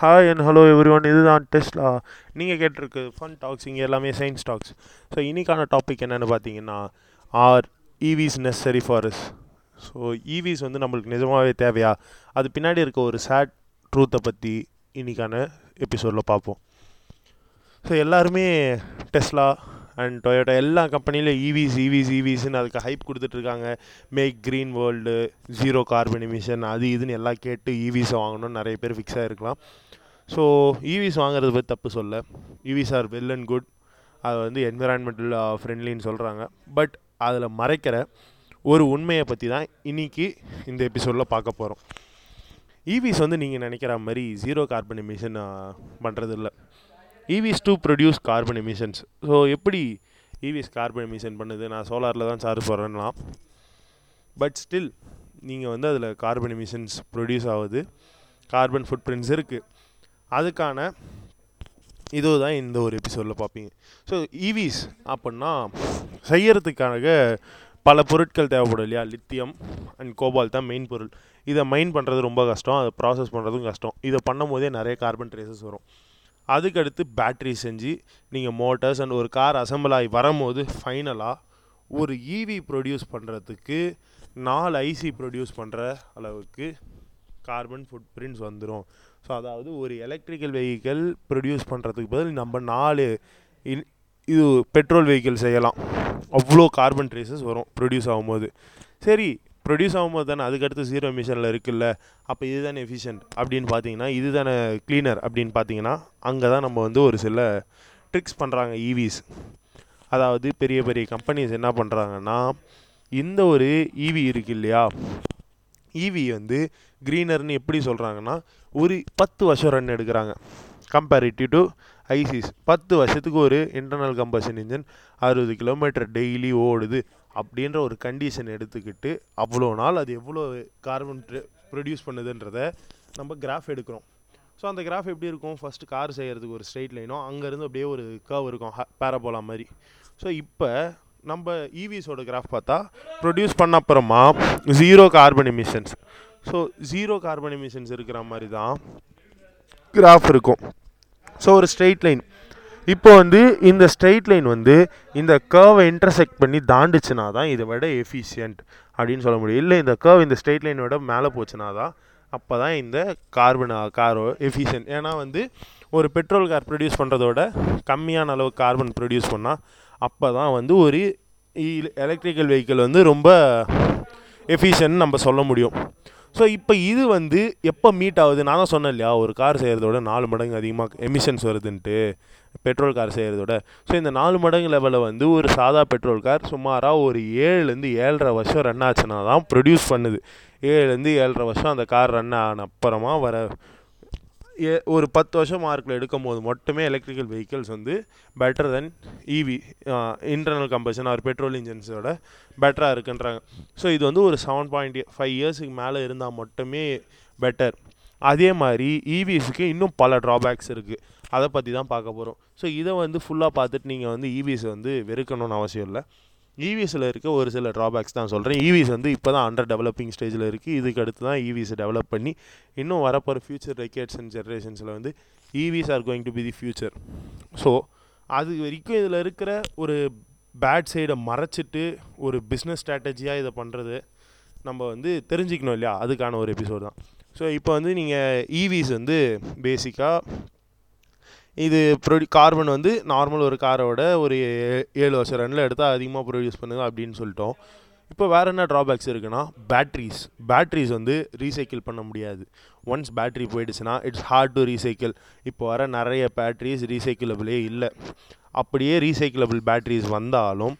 Hi and hello every one இதுதான் Tesla நீங்கள் கேட்டிருக்கு ஃபன் டாக்ஸ் இங்கே எல்லாமே சயின்ஸ் டாக்ஸ் ஸோ இன்னைக்கான டாபிக் என்னென்னு பார்த்தீங்கன்னா are EVs necessary for us? So EVs e வந்து நம்மளுக்கு நிஜமாகவே தேவையா? அது பின்னாடி இருக்க ஒரு சேட் ட்ரூத்தை பற்றி இன்னைக்கான எபிசோடில் பார்ப்போம். ஸோ எல்லாருமே டெஸ்லா அண்ட் டொயோட்டா எல்லா கம்பெனிலையும் இவிஸ் இவிஸ் இவிஸ்ன்னு அதுக்கு ஹைப் கொடுத்துட்ருக்காங்க. Make green world zero carbon emission அது இதுன்னு எல்லாம் கேட்டு e இவிஸை வாங்கணும்னு நிறைய பேர் ஃபிக்ஸ் இருக்கலாம் ஸோ இவிஸ் e வாங்குறது பற்றி தப்பு சொல்ல. EVs are well and good அது வந்து என்விரான்மெண்டல் ஃப்ரெண்ட்லின்னு சொல்கிறாங்க பட் அதில் மறைக்கிற ஒரு உண்மையை பற்றி தான் இன்னைக்கு இந்த எபிசோடில் பார்க்க போகிறோம் ஈவிஸ் e வந்து நீங்கள் நினைக்கிற மாதிரி ஜீரோ கார்பன் எமிஷன் பண்ணுறது இல்லை EVs do produce carbon emissions so எப்படி ஈவிஎஸ் கார்பன் எமிஷன் பண்ணுது? நான் சோலாரில் தான் சார்ஜ் போடுறேன்னா பட் ஸ்டில் நீங்கள் வந்து அதில் கார்பன் எமிஷன்ஸ் ப்ரொடியூஸ் ஆகுது. கார்பன் ஃபுட் பிரிண்ட்ஸ் இருக்குது அதுக்கான இது தான் இந்த ஒரு எபிசோடில் பார்ப்பீங்க. ஸோ ஈவிஸ் e அப்படின்னா செய்யறதுக்காக பல பொருட்கள் தேவைப்படும் இல்லையா? லித்தியம் அண்ட் கோபால் தான் மெயின் பொருள். இதை மைன் பண்ணுறது ரொம்ப கஷ்டம். அதை ப்ராசஸ் பண்ணுறதும் கஷ்டம். இதை பண்ணும் போதே நிறைய கார்பன் ட்ரேசஸ் வரும். அதுக்கடுத்து பேட்ரி செஞ்சு நீங்கள் மோட்டர்ஸ் அண்ட் ஒரு கார் அசம்பிள் ஆகி வரும்போது ஃபைனலாக ஒரு ஈவி ப்ரொடியூஸ் பண்ணுறதுக்கு நாலு ஐசி ப்ரொடியூஸ் பண்ணுற அளவுக்கு கார்பன் ஃபுட் பிரிண்ட்ஸ் வந்துடும் ஸோ அதாவது ஒரு எலக்ட்ரிக்கல் வெஹிக்கிள் ப்ரொடியூஸ் பண்ணுறதுக்கு பதில் நம்ம நாலு இன் இது பெட்ரோல் வெஹிக்கிள் செய்யலாம். அவ்வளோ கார்பன் ட்ரேசஸ் வரும் ப்ரொடியூஸ் ஆகும்போது. சரி ப்ரொடியூஸ் ஆகும்போது தானே அதுக்கடுத்து ஜீரோ மிஷனில் இருக்குல்ல அப்போ இதுதானே எஃபிஷியன்ட் அப்படின்னு பார்த்தீங்கன்னா இதுதானே க்ளீனர் அப்படின்னு பார்த்தீங்கன்னா அங்கே தான் நம்ம வந்து ஒரு சில ட்ரிக்ஸ் பண்ணுறாங்க ஈவிஸ் e அதாவது பெரிய பெரிய கம்பெனிஸ் என்ன பண்ணுறாங்கன்னா இந்த ஒரு ஈவி இருக்கு இல்லையா ஈவி வந்து க்ரீனர்னு எப்படி சொல்கிறாங்கன்னா ஒரு பத்து வருஷம் ரன் எடுக்கிறாங்க. Comparative to ICs. பத்து வருஷத்துக்கு ஒரு இன்டர்னல் கம்பஷன் இன்ஜின் அறுபது கிலோமீட்டர் டெய்லி ஓடுது அப்படின்ற ஒரு கண்டிஷன் எடுத்துக்கிட்டு அவ்வளோ நாள் அது எவ்வளோ கார்பன் ப்ரொடியூஸ் பண்ணுதுன்றத நம்ம கிராஃப் எடுக்கிறோம். ஸோ அந்த கிராஃப் எப்படி இருக்கும்? ஃபஸ்ட்டு கார் செய்கிறதுக்கு ஒரு ஸ்ட்ரெயிட் லைனும் அங்கேருந்து அப்படியே ஒரு கர்வ் இருக்கும் பேரபோலா மாதிரி. ஸோ இப்போ நம்ம e ஈவிஸோட கிராஃப் பார்த்தா ப்ரொடியூஸ் பண்ண அப்புறமா zero carbon emissions so zero carbon emissions இருக்கிற மாதிரி தான் கிராஃப் இருக்கும். ஸோ ஒரு ஸ்ட்ரெயிட் லைன் இப்போ வந்து இந்த ஸ்ட்ரெயிட் லைன் வந்து இந்த கர்வை இன்டர்செக்ட் பண்ணி தாண்டுச்சுனா தான் இதை விட எஃபிஷியன்ட் அப்படின்னு சொல்ல முடியும். இல்லை இந்த கர்வ் இந்த ஸ்ட்ரெயிட் லைனை விட மேலே போச்சுனா தான் அப்போ தான் இந்த கார்பன் காரோ எஃபிஷியன்ட் ஏன்னா வந்து ஒரு பெட்ரோல் கார் ப்ரொடியூஸ் பண்ணுறதோட கம்மியான அளவு கார்பன் ப்ரொடியூஸ் பண்ணால் அப்போ தான் வந்து ஒரு e-, எலக்ட்ரிக்கல் வெஹிக்கிள் வந்து ரொம்ப எஃபிஷியன்ட் நம்ம சொல்ல முடியும். ஸோ இப்போ இது வந்து எப்போ மீட் ஆகுது? நான் தான் சொன்னேன் இல்லையா ஒரு கார் செய்கிறதோட நாலு மடங்கு அதிகமாக எமிஷன்ஸ் வருதுன்ட்டு பெட்ரோல் கார் செய்கிறதோட ஸோ இந்த நாலு மடங்கு லெவலில் வந்து ஒரு சாதா பெட்ரோல் கார் சுமாராக ஒரு ஏழுலேருந்து ஏழரை வருஷம் ரன் ஆச்சுன்னா தான் ப்ரொடியூஸ் பண்ணுது. ஏழுலேருந்து ஏழரை வருஷம் அந்த கார் ரன் ஆன அப்புறமா வர ஒரு பத்து வருஷம் மார்க்கில் எடுக்கும் போது மட்டுமே எலக்ட்ரிக்கல் வெஹிக்கிள்ஸ் வந்து better than EV internal combustion or petrol இன்ஜின்ஸோட பெட்டராக இருக்குன்றாங்க. ஸோ இது வந்து ஒரு செவன் பாயிண்ட் ஃபைவ் இயர்ஸுக்கு மேலே இருந்தால் மட்டுமே பெட்டர் அதே மாதிரி e இவிஎஸ்க்கு இன்னும் பல ட்ராபேக்ஸ் இருக்குது அதை பற்றி தான் பார்க்க போகிறோம் ஸோ இதை வந்து ஃபுல்லாக பார்த்துட்டு நீங்கள் வந்து e ஈவிஸ் வந்து வெறுக்கணும்னு அவசியம் இல்லை. E இவிஎஸில் இருக்க ஒரு சில ட்ராபேக்ஸ் தான் சொல்கிறேன் இவிஎஸ் e வந்து இப்போ தான் அண்டர் டெவலப்பிங் ஸ்டேஜில் இருக்குது இதுக்கு அடுத்து தான் e ஈவிஸை டெவலப் பண்ணி இன்னும் வரப்போகிற ஃப்யூச்சர் ரெக்கேட்ஸ் அண்ட் ஜென்ரேஷன்ஸில் வந்து EVs are going to be the future so அது வரைக்கும் இதில் இருக்கிற ஒரு பேட் சைடை மறைச்சிட்டு ஒரு பிஸ்னஸ் ஸ்ட்ராட்டஜியாக இதை பண்ணுறது நம்ம வந்து தெரிஞ்சுக்கணும் இல்லையா? அதுக்கான ஒரு எபிசோட் தான். ஸோ இப்போ வந்து நீங்கள் இவிஸ் வந்து பேசிக்காக இது ப்ரொடி கார்பன் வந்து நார்மல் ஒரு காரோட ஒரு ஏழு வருஷம் ரனில் எடுத்தால் அதிகமாக ப்ரொடியூஸ் பண்ணுது அப்படின்னு சொல்லிட்டோம். இப்போ வேறு என்ன ட்ராபேக்ஸ் இருக்குன்னா பேட்ரிஸ் பேட்ரிஸ் வந்து ரீசைக்கிள் பண்ண முடியாது. ஒன்ஸ் பேட்ரி போயிடுச்சுன்னா இட்ஸ் ஹார்ட் டு ரீசைக்கிள் இப்போ வர நிறைய பேட்ரிஸ் ரீசைக்கிளபிளே இல்லை. அப்படியே ரீசைக்கிளபிள் பேட்ரிஸ் வந்தாலும்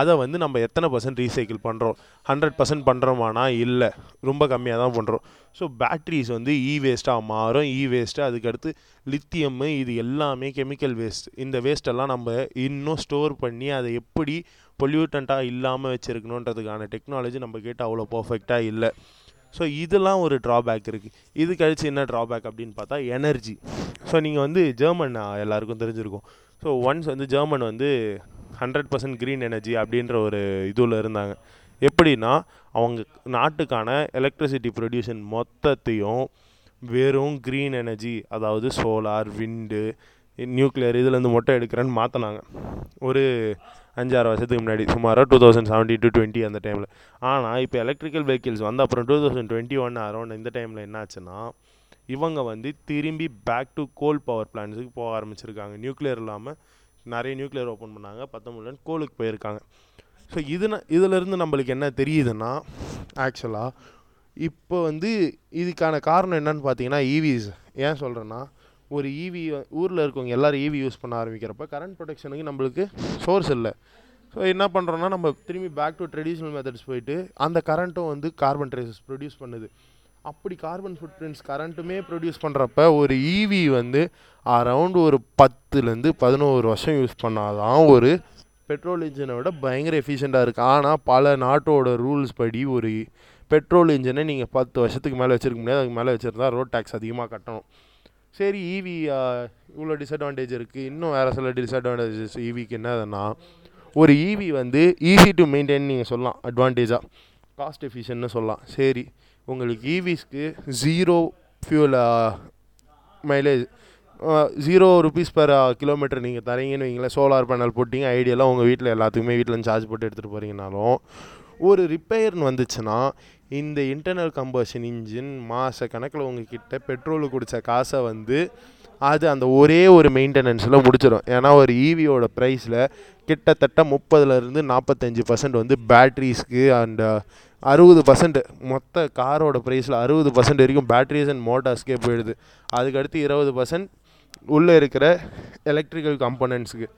அதை வந்து நம்ம எத்தனை பர்சன்ட் ரீசைக்கிள் பண்ணுறோம் ஹண்ட்ரட் பர்சன்ட் பண்ணுறோமானா இல்லை. ரொம்ப கம்மியாக தான் பண்ணுறோம் ஸோ பேட்ரிஸ் வந்து இ வேஸ்ட்டாக மாறும். இ வேஸ்ட்டு அதுக்கடுத்து லித்தியம்மு இது எல்லாமே கெமிக்கல் வேஸ்ட் இந்த வேஸ்ட்டெல்லாம் நம்ம இன்னும் ஸ்டோர் பண்ணி அதை எப்படி பொல்யூட்டண்ட்டாக இல்லாமல் வச்சுருக்கணுன்றதுக்கான டெக்னாலஜி நம்ம கிட்ட அவ்வளோ பர்ஃபெக்டாக இல்லை. ஸோ இதெல்லாம் ஒரு ட்ராபேக் இருக்குது இது கழிச்சு என்ன ட்ராபேக் அப்படின்னு பார்த்தா எனர்ஜி ஸோ நீங்கள் வந்து ஜெர்மன் எல்லாருக்கும் தெரிஞ்சிருக்கும். ஸோ ஒன்ஸ் வந்து ஜெர்மன் வந்து ஹண்ட்ரட் பர்சன்ட் க்ரீன் எனர்ஜி அப்படின்ற ஒரு இதில் இருந்தாங்க. எப்படின்னா அவங்க நாட்டுக்கான எலக்ட்ரிசிட்டி ப்ரொடியூஷன் மொத்தத்தையும் வெறும் க்ரீன் எனர்ஜி அதாவது சோலார் விண்டு நியூக்ளியர் இதுலேருந்து மட்டும் எடுக்கிறேன்னு மாற்றினாங்க ஒரு அஞ்சாறு வருஷத்துக்கு முன்னாடி சுமாராக two thousand seventy to twenty அந்த டைமில் ஆனால் இப்போ எலக்ட்ரிக்கல் வெஹிக்கிள்ஸ் வந்து அப்புறம் two thousand twenty one around இந்த டைமில் என்னாச்சுன்னா இவங்க வந்து திரும்பி பேக் டு கோல் பவர் பிளான்ஸுக்கு போக ஆரம்பிச்சிருக்காங்க. நியூக்ளியர் இல்லாமல் நிறைய நியூக்ளியர் ஓப்பன் பண்ணாங்க. பத்தொம்பதுலன்னு கோலுக்கு போயிருக்காங்க. ஸோ இதுனா இதிலேருந்து நம்மளுக்கு என்ன தெரியுதுன்னா ஆக்சுவலாக இப்போ வந்து இதுக்கான காரணம் என்னன்னு பார்த்தீங்கன்னா e ஈவிஸ் ஏன் சொல்கிறேன்னா ஒரு ஈவி ஊரில் இருக்கவங்க எல்லோரும் ஈவி யூஸ் பண்ண ஆரம்பிக்கிறப்ப கரண்ட் ப்ரொடெக்ஷனுக்கு நம்மளுக்கு சோர்ஸ் இல்லை. ஸோ என்ன பண்ணுறோன்னா நம்ம திரும்பி பேக் டு ட்ரெடிஷ்னல் மெத்தட்ஸ் போயிட்டு அந்த கரண்ட்டும் வந்து கார்பன் ட்ரேசஸ் ப்ரொடியூஸ் பண்ணுது. அப்படி கார்பன் ஃபுட் பிரிண்ட்ஸ் கரண்ட்டுமே ப்ரொடியூஸ் பண்ணுறப்ப ஒரு ஈவி வந்து அரவுண்ட் ஒரு பத்துலேருந்து பதினோரு வருஷம் யூஸ் பண்ணாதான் ஒரு பெட்ரோல் இன்ஜினை விட பயங்கர எஃபிஷியண்ட்டாக இருக்குது ஆனால் பல நாட்டோட ரூல்ஸ் படி ஒரு பெட்ரோல் இன்ஜினை நீங்கள் பத்து வருஷத்துக்கு மேலே வச்சுருக்க முடியாது. அதுக்கு மேலே வச்சுருந்தா ரோட் டேக்ஸ் அதிகமாக கட்டணும். சரி ஈவி இவ்வளோ டிஸ்அட்வான்டேஜ் இருக்குது இன்னும் வேறு சில டிஸ்அட்வான்டேஜஸ் ஈவிக்கு என்னதுன்னா ஒரு ஈவி வந்து ஈஸி டு மெயின்டைன் நீங்கள் சொல்லலாம். அட்வான்டேஜாக காஸ்ட் எஃபிஷியன்னு சொல்லலாம். சரி. உங்களுக்கு ஈவிஸ்க்கு zero fuel mileage zero rupees per kilometre நீங்கள் தரீங்கன்னு வைங்களேன். சோலார் பேனல் போட்டிங்க ஐடியெல்லாம் உங்கள் வீட்டில் எல்லாத்துக்குமே வீட்டில் சார்ஜ் போட்டு எடுத்துகிட்டு போகிறீங்கனாலும் ஒரு ரிப்பேர்னு வந்துச்சுன்னா இந்த இன்டர்னல் கம்பர்ஷன் இன்ஜின் மாத கணக்கில் உங்ககிட்ட பெட்ரோலு குடித்த காசை வந்து அது அந்த ஒரே ஒரு மெயின்டெனன்ஸில் முடிச்சிடும் ஏன்னா ஒரு ஈவியோட ப்ரைஸில் கிட்டத்தட்ட முப்பதுலேருந்து நாற்பத்தஞ்சு பர்சன்ட் வந்து பேட்ரிஸ்க்கு அண்ட் அறுபது பர்சன்ட் மொத்த காரோட ப்ரைஸில் அறுபது பர்சன்ட் வரைக்கும் பேட்ரிஸ் அண்ட் மோட்டார்ஸ்க்கே போயிடுது. அதுக்கடுத்து இருபது பர்சன்ட் உள்ளே இருக்கிற எலக்ட்ரிக்கல் கம்பனண்ட்ஸுக்கு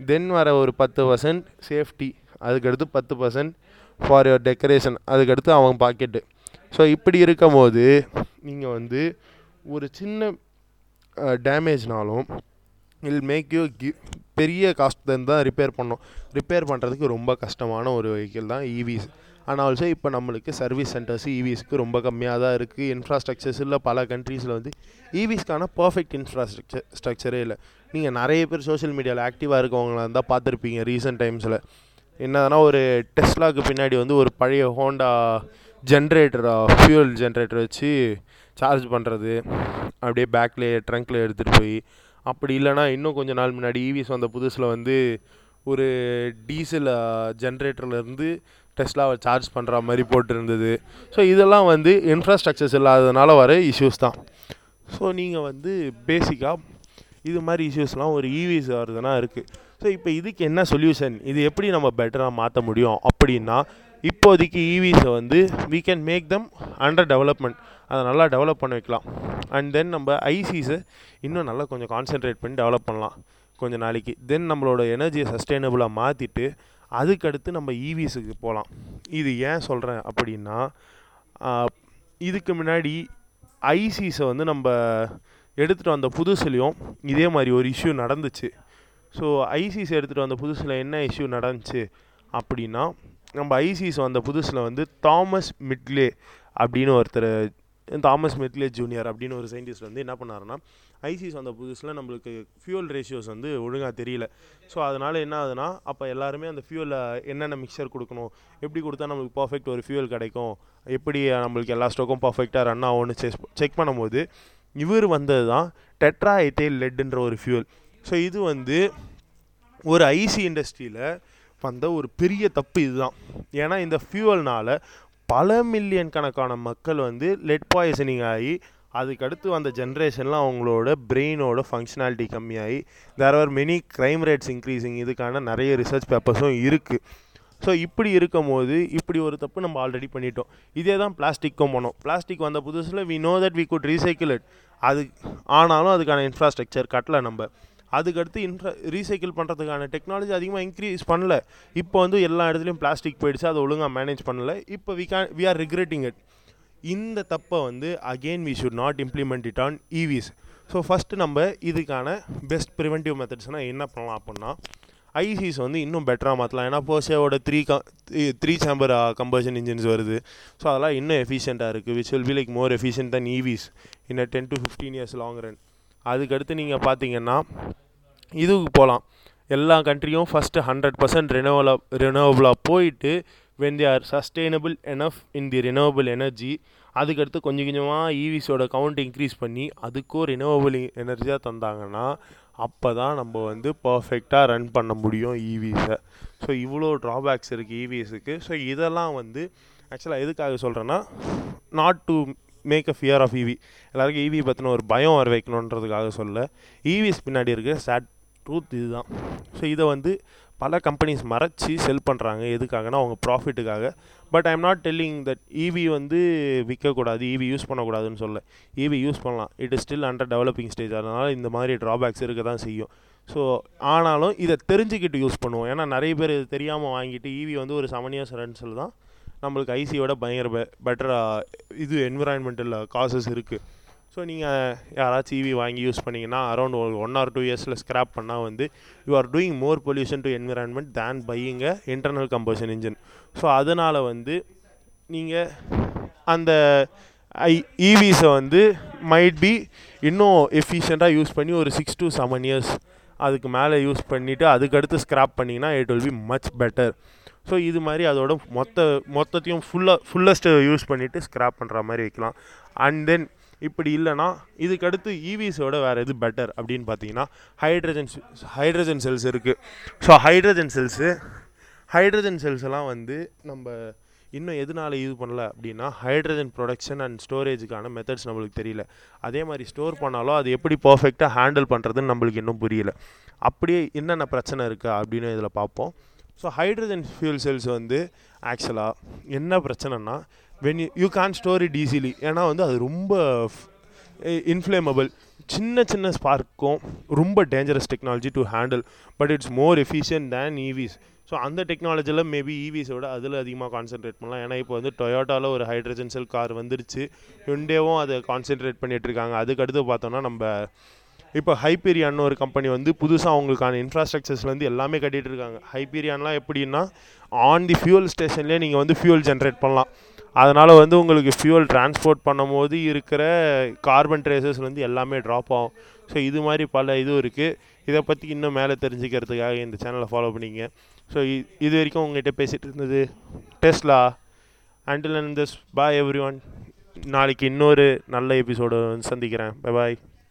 தென் வர ஒரு பத்து பர்சன்ட் சேஃப்டி அதுக்கடுத்து பத்து பர்சன்ட் ஃபார் யுவர் டெக்கரேஷன் அதுக்கடுத்து அவன் பாக்கெட்டு ஸோ இப்படி இருக்கும் போது நீங்கள் வந்து ஒரு சின்ன டேமேஜ்னாலும் இல் மேக் யூ கி பெரிய காஸ்ட் தான் ரிப்பேர் பண்ணோம் ரிப்பேர் பண்ணுறதுக்கு ரொம்ப கஷ்டமான ஒரு வெஹிக்கிள் தான் e இவிஸ் ஆனால் ஆல்சோ இப்போ நம்மளுக்கு சர்வீஸ் சென்டர்ஸ் e இவிஸ்க்கு ரொம்ப கம்மியாக தான் இருக்குது இன்ஃப்ராஸ்ட்ரக்சர்ஸ் இல்லை பல கண்ட்ரீஸில் வந்து இவிஸ்க்கான பர்ஃபெக்ட் இன்ஃப்ராஸ்ட்ரக்சர் ஸ்ட்ரக்சரே இல்லை. நீங்கள் நிறைய பேர் சோஷியல் மீடியாவில் ஆக்டிவாக இருக்கவங்களா இருந்தால் பார்த்துருப்பீங்க ரீசெண்ட் டைம்ஸில் என்னதுன்னா ஒரு டெஸ்லாவுக்கு பின்னாடி வந்து ஒரு பழைய ஹோண்டா ஜென்ரேட்டராக ஃபியூல் ஜென்ரேட்டர் வச்சு சார்ஜ் பண்ணுறது அப்படியே பேக்லேயே ட்ரங்க்கில் எடுத்துகிட்டு போய் அப்படி இல்லைனா இன்னும் கொஞ்சம் நாள் முன்னாடி ஈவிஎஸ் வந்த புதுசில் வந்து ஒரு டீசல் ஜென்ரேட்டர்லேருந்து டெஸ்லாவை சார்ஜ் பண்ணுற மாதிரி போட்டிருந்தது. ஸோ இதெல்லாம் வந்து இன்ஃப்ராஸ்ட்ரக்சர்ஸ் இல்லாததுனால வர இஷ்யூஸ் தான். ஸோ நீங்கள் வந்து பேசிக்காக இது மாதிரி இஷ்யூஸ்லாம் ஒரு இவிஎஸ் வருதுன்னா இருக்குது ஸோ இப்போ இதுக்கு என்ன சொல்யூஷன் இது எப்படி நம்ம பெட்டராக மாற்ற முடியும் அப்படின்னா இப்போதைக்கு ஈவிஸை வந்து we can make them under development அதை நல்லா டெவலப் பண்ண வைக்கலாம். அண்ட் தென் நம்ம ஐசிஸை இன்னும் நல்லா கொஞ்சம் கான்சென்ட்ரேட் பண்ணி டெவலப் பண்ணலாம். கொஞ்சம் நாளைக்கு. தென் நம்மளோட எனர்ஜியை சஸ்டெயினபுளாக மாற்றிட்டு அதுக்கடுத்து நம்ம e ஈவிஸுக்கு போகலாம். இது ஏன் சொல்கிறேன் அப்படின்னா இதுக்கு முன்னாடி ஐசிஸை வந்து நம்ம எடுத்துகிட்டு வந்த புதுசுலேயும் இதே மாதிரி ஒரு இஷ்யூ நடந்துச்சு. ஸோ ஐசிஸ் எடுத்துகிட்டு வந்த புதுசில் என்ன இஷ்யூ நடந்துச்சு அப்படின்னா நம்ம ஐசிஸ் வந்த புதுசில் வந்து தாமஸ் மிட்லே அப்படின்னு ஒருத்தர் தாமஸ் மெட்லே ஜூனியர் அப்படின்னு ஒரு சயின்டிஸ்ட் வந்து என்ன பண்ணாருன்னா ஐசிஸ் வந்த புதுசில் நம்மளுக்கு ஃபியூல் ரேஷியோஸ் வந்து ஒழுங்காக தெரியல. ஸோ அதனால் என்ன ஆகுதுன்னா அப்போ எல்லாருமே அந்த ஃபியூலில் என்னென்ன மிக்சர் கொடுக்கணும் எப்படி கொடுத்தா நம்மளுக்கு பர்ஃபெக்ட் ஒரு ஃபியூல் கிடைக்கும் எப்படி நம்மளுக்கு எல்லா ஸ்டோக்கும் பர்ஃபெக்டாக ரன் ஆகும்னு செக் செக் பண்ணும்போது இவர் வந்தது தான் டெட்ரா எத்தைல் லெட்டுன்ற ஒரு ஃபியூல் ஸோ இது வந்து ஒரு ஐசி இண்டஸ்ட்ரியில் வந்த ஒரு பெரிய தப்பு இதுதான். ஏன்னா இந்த ஃபியூவல்னால் பல மில்லியன் கணக்கான மக்கள் வந்து லெட் பாய்சனிங் ஆகி அதுக்கடுத்து வந்த ஜென்ரேஷனில் அவங்களோட பிரெயினோட functionality கம்மியாகி there are many crime rates increasing இதுக்கான நிறைய ரிசர்ச் பேப்பர்ஸும் இருக்குது ஸோ இப்படி இருக்கும் போது இப்படி ஒரு தப்பு நம்ம ஆல்ரெடி பண்ணிட்டோம். இதே தான் பிளாஸ்டிக்கும் பண்ணோம் பிளாஸ்டிக் வந்த புதுசில் we know that we could recycle it அது ஆனாலும் அதுக்கான இன்ஃப்ராஸ்ட்ரக்சர் கட்டலை நம்ம. அதுக்கடுத்து இன்ட்ர ரீசைக்கிள் பண்ணுறதுக்கான டெக்னாலஜி அதிகமாக இன்க்ரீஸ் பண்ணல. இப்போ வந்து எல்லா இடத்துலையும் பிளாஸ்டிக் போயிடுச்சு அதை ஒழுங்காக மேனேஜ் பண்ணல. இப்போ we can we are regretting it இந்த தப்பை வந்து again we should not implement it on EVs so first நம்ம இதுக்கான பெஸ்ட் ப்ரிவென்டிவ் மெத்தட்ஸ்னால் என்ன பண்ணலாம் அப்படின்னா ஐசிஸ் வந்து இன்னும் பெட்டராக மாற்றலாம் ஏன்னா போர்ஷேவோட த்ரீ க த்ரீ சேம்பர் கம்பர்ஷன் இன்ஜின்ஸ் வருது. ஸோ அதெல்லாம் இன்னும் எஃபிஷியண்ட்டாக இருக்குது which will be like more efficient than EVs in a ten to fifteen years long run அதுக்கடுத்து நீங்கள் பார்த்தீங்கன்னா இதுக்கு போகலாம் எல்லா கண்ட்ரியும் ஃபஸ்ட்டு ஹண்ட்ரட் பர்சன்ட் ரினோவலாக ரினோவபிளாக போயிட்டு when they are sustainable enough in the renewable energy அதுக்கடுத்து கொஞ்சம் கொஞ்சமாக ஈவிஸோட கவுண்ட் இன்க்ரீஸ் பண்ணி அதுக்கும் ரினோவபிள் எனர்ஜியாக தந்தாங்கன்னா அப்போ தான் நம்ம வந்து பர்ஃபெக்டாக ரன் பண்ண முடியும் e ஈவிஸை ஸோ இவ்வளோ ட்ராபேக்ஸ் இருக்குது ஈவிஎஸுக்கு e ஸோ இதெல்லாம் வந்து ஆக்சுவலாக எதுக்காக சொல்கிறேன்னா not to make a fear of EV எல்லாருக்கும் ஈவி பற்றின ஒரு பயம் வர வைக்கணுன்றதுக்காக சொல்ல ஈவிஸ் பின்னாடி இருக்கிற சேட் ட்ரூத் இதுதான். ஸோ இதை வந்து பல கம்பெனிஸ் மறைச்சி செல் பண்ணுறாங்க எதுக்காகனா அவங்க ப்ராஃபிட்டுக்காக but I'm not telling that EV வந்து விற்கக்கூடாது ஈவி யூஸ் பண்ணக்கூடாதுன்னு சொல்ல ஈவி யூஸ் பண்ணலாம். It is still under developing stage அதனால் இந்த மாதிரி ட்ராபேக்ஸ் இருக்க தான் செய்யும். ஸோ ஆனாலும் இதை தெரிஞ்சுக்கிட்டு யூஸ் பண்ணுவோம். ஏன்னா நிறைய பேர் இது தெரியாமல் வாங்கிட்டு ஈவி வந்து ஒரு செவன் இயர்ஸ் ரன்ஸில் தான் நம்மளுக்கு ஐசியோட பயங்கர பெ பெட்டராக இது என்விரான்மெண்டல் காசஸ் இருக்குது ஸோ நீங்கள் யாராச்சும் இவி வாங்கி யூஸ் பண்ணிங்கன்னா அரௌண்ட் ஒரு ஒன் ஆர் டூ இயர்ஸில் ஸ்க்ராப் பண்ணால் வந்து you are doing more pollution to environment than buying a internal combustion engine so அதனால் வந்து நீங்கள் அந்த ஐ இவிஸை வந்து மைட் பி இன்னும் எஃபிஷியண்ட்டாக யூஸ் பண்ணி ஒரு சிக்ஸ் டு செவன் இயர்ஸ் அதுக்கு மேலே யூஸ் பண்ணிவிட்டு அதுக்கடுத்து ஸ்க்ராப் பண்ணிங்கன்னா it will be much better so இது மாதிரி அதோட மொத்த மொத்தத்தையும் ஃபுல்லாக ஃபுல்லஸ்ட்டு யூஸ் பண்ணிவிட்டு ஸ்க்ராப் பண்ணுற மாதிரி வைக்கலாம். அண்ட் தென் இப்படி இல்லைனா இதுக்கடுத்து e ஈவிஸோட வேறு எது பெட்டர் அப்படின்னு பார்த்தீங்கன்னா ஹைட்ரஜன் ஹைட்ரஜன் செல்ஸ் இருக்குது so hydrogen cells hydrogen cells எல்லாம் வந்து நம்ம இன்னும் எதனால யூஸ் பண்ணல அப்படின்னா ஹைட்ரஜன் ப்ரொடக்ஷன் அண்ட் ஸ்டோரேஜுக்கான மெத்தட்ஸ் நம்மளுக்கு தெரியல. அதே மாதிரி ஸ்டோர் பண்ணாலும் அது எப்படி பர்ஃபெக்டாக ஹேண்டில் பண்ணுறதுன்னு நம்மளுக்கு இன்னும் புரியல. அப்படியே என்னென்ன பிரச்சனை இருக்குது அப்படின்னு இதில் பார்ப்போம். ஸோ ஹைட்ரஜன் ஃபியூல் செல்ஸ் வந்து ஆக்சுவலாக என்ன பிரச்சனைனா when you you can store it easily ஏன்னா வந்து அது ரொம்ப இன்ஃப்ளேமபிள் சின்ன சின்ன ஸ்பார்க்கும் ரொம்ப dangerous technology to handle but it's more efficient than EVs so அந்த டெக்னாலஜியில் மேபி ஈவிஸோட அதில் அதிகமாக கான்சென்ட்ரேட் பண்ணலாம். ஏன்னா இப்போ வந்து டொயோட்டாவில் ஒரு ஹைட்ரஜன் செல் கார் வந்துருச்சு. ஹுண்டேவும் அதை கான்சென்ட்ரேட் பண்ணிகிட்டு இருக்காங்க. அதுக்கடுத்து பார்த்தோன்னா நம்ம இப்போ ஹைப்பீரியான்னு ஒரு கம்பெனி வந்து புதுசாக அவங்களுக்கான இன்ஃப்ராஸ்ட்ரக்சர்ஸ்லேருந்து எல்லாமே கட்டிகிட்டு இருக்காங்க. ஹைப்பீரியான்லாம் எப்படின்னா ஆன் தி ஃபியூல் ஸ்டேஷன்லேயே நீங்கள் வந்து ஃபியூல் ஜென்ரேட் பண்ணலாம். அதனால் வந்து உங்களுக்கு ஃபியூல் டிரான்ஸ்போர்ட் பண்ணும்போது இருக்கிற கார்பன் ட்ரேசஸ்லேருந்து எல்லாமே ட்ராப் ஆகும். ஸோ இது மாதிரி பல இதுவும் இருக்குது இதை பற்றி இன்னும் மேலே தெரிஞ்சுக்கிறதுக்காக இந்த சேனலை ஃபாலோ பண்ணிங்க. ஸோ இது வரைக்கும் உங்கள்கிட்ட பேசிகிட்டு இருந்தது Tesla until and this bye everyone நாளைக்கு இன்னொரு நல்ல எபிசோடு சந்திக்கிறேன். Bye bye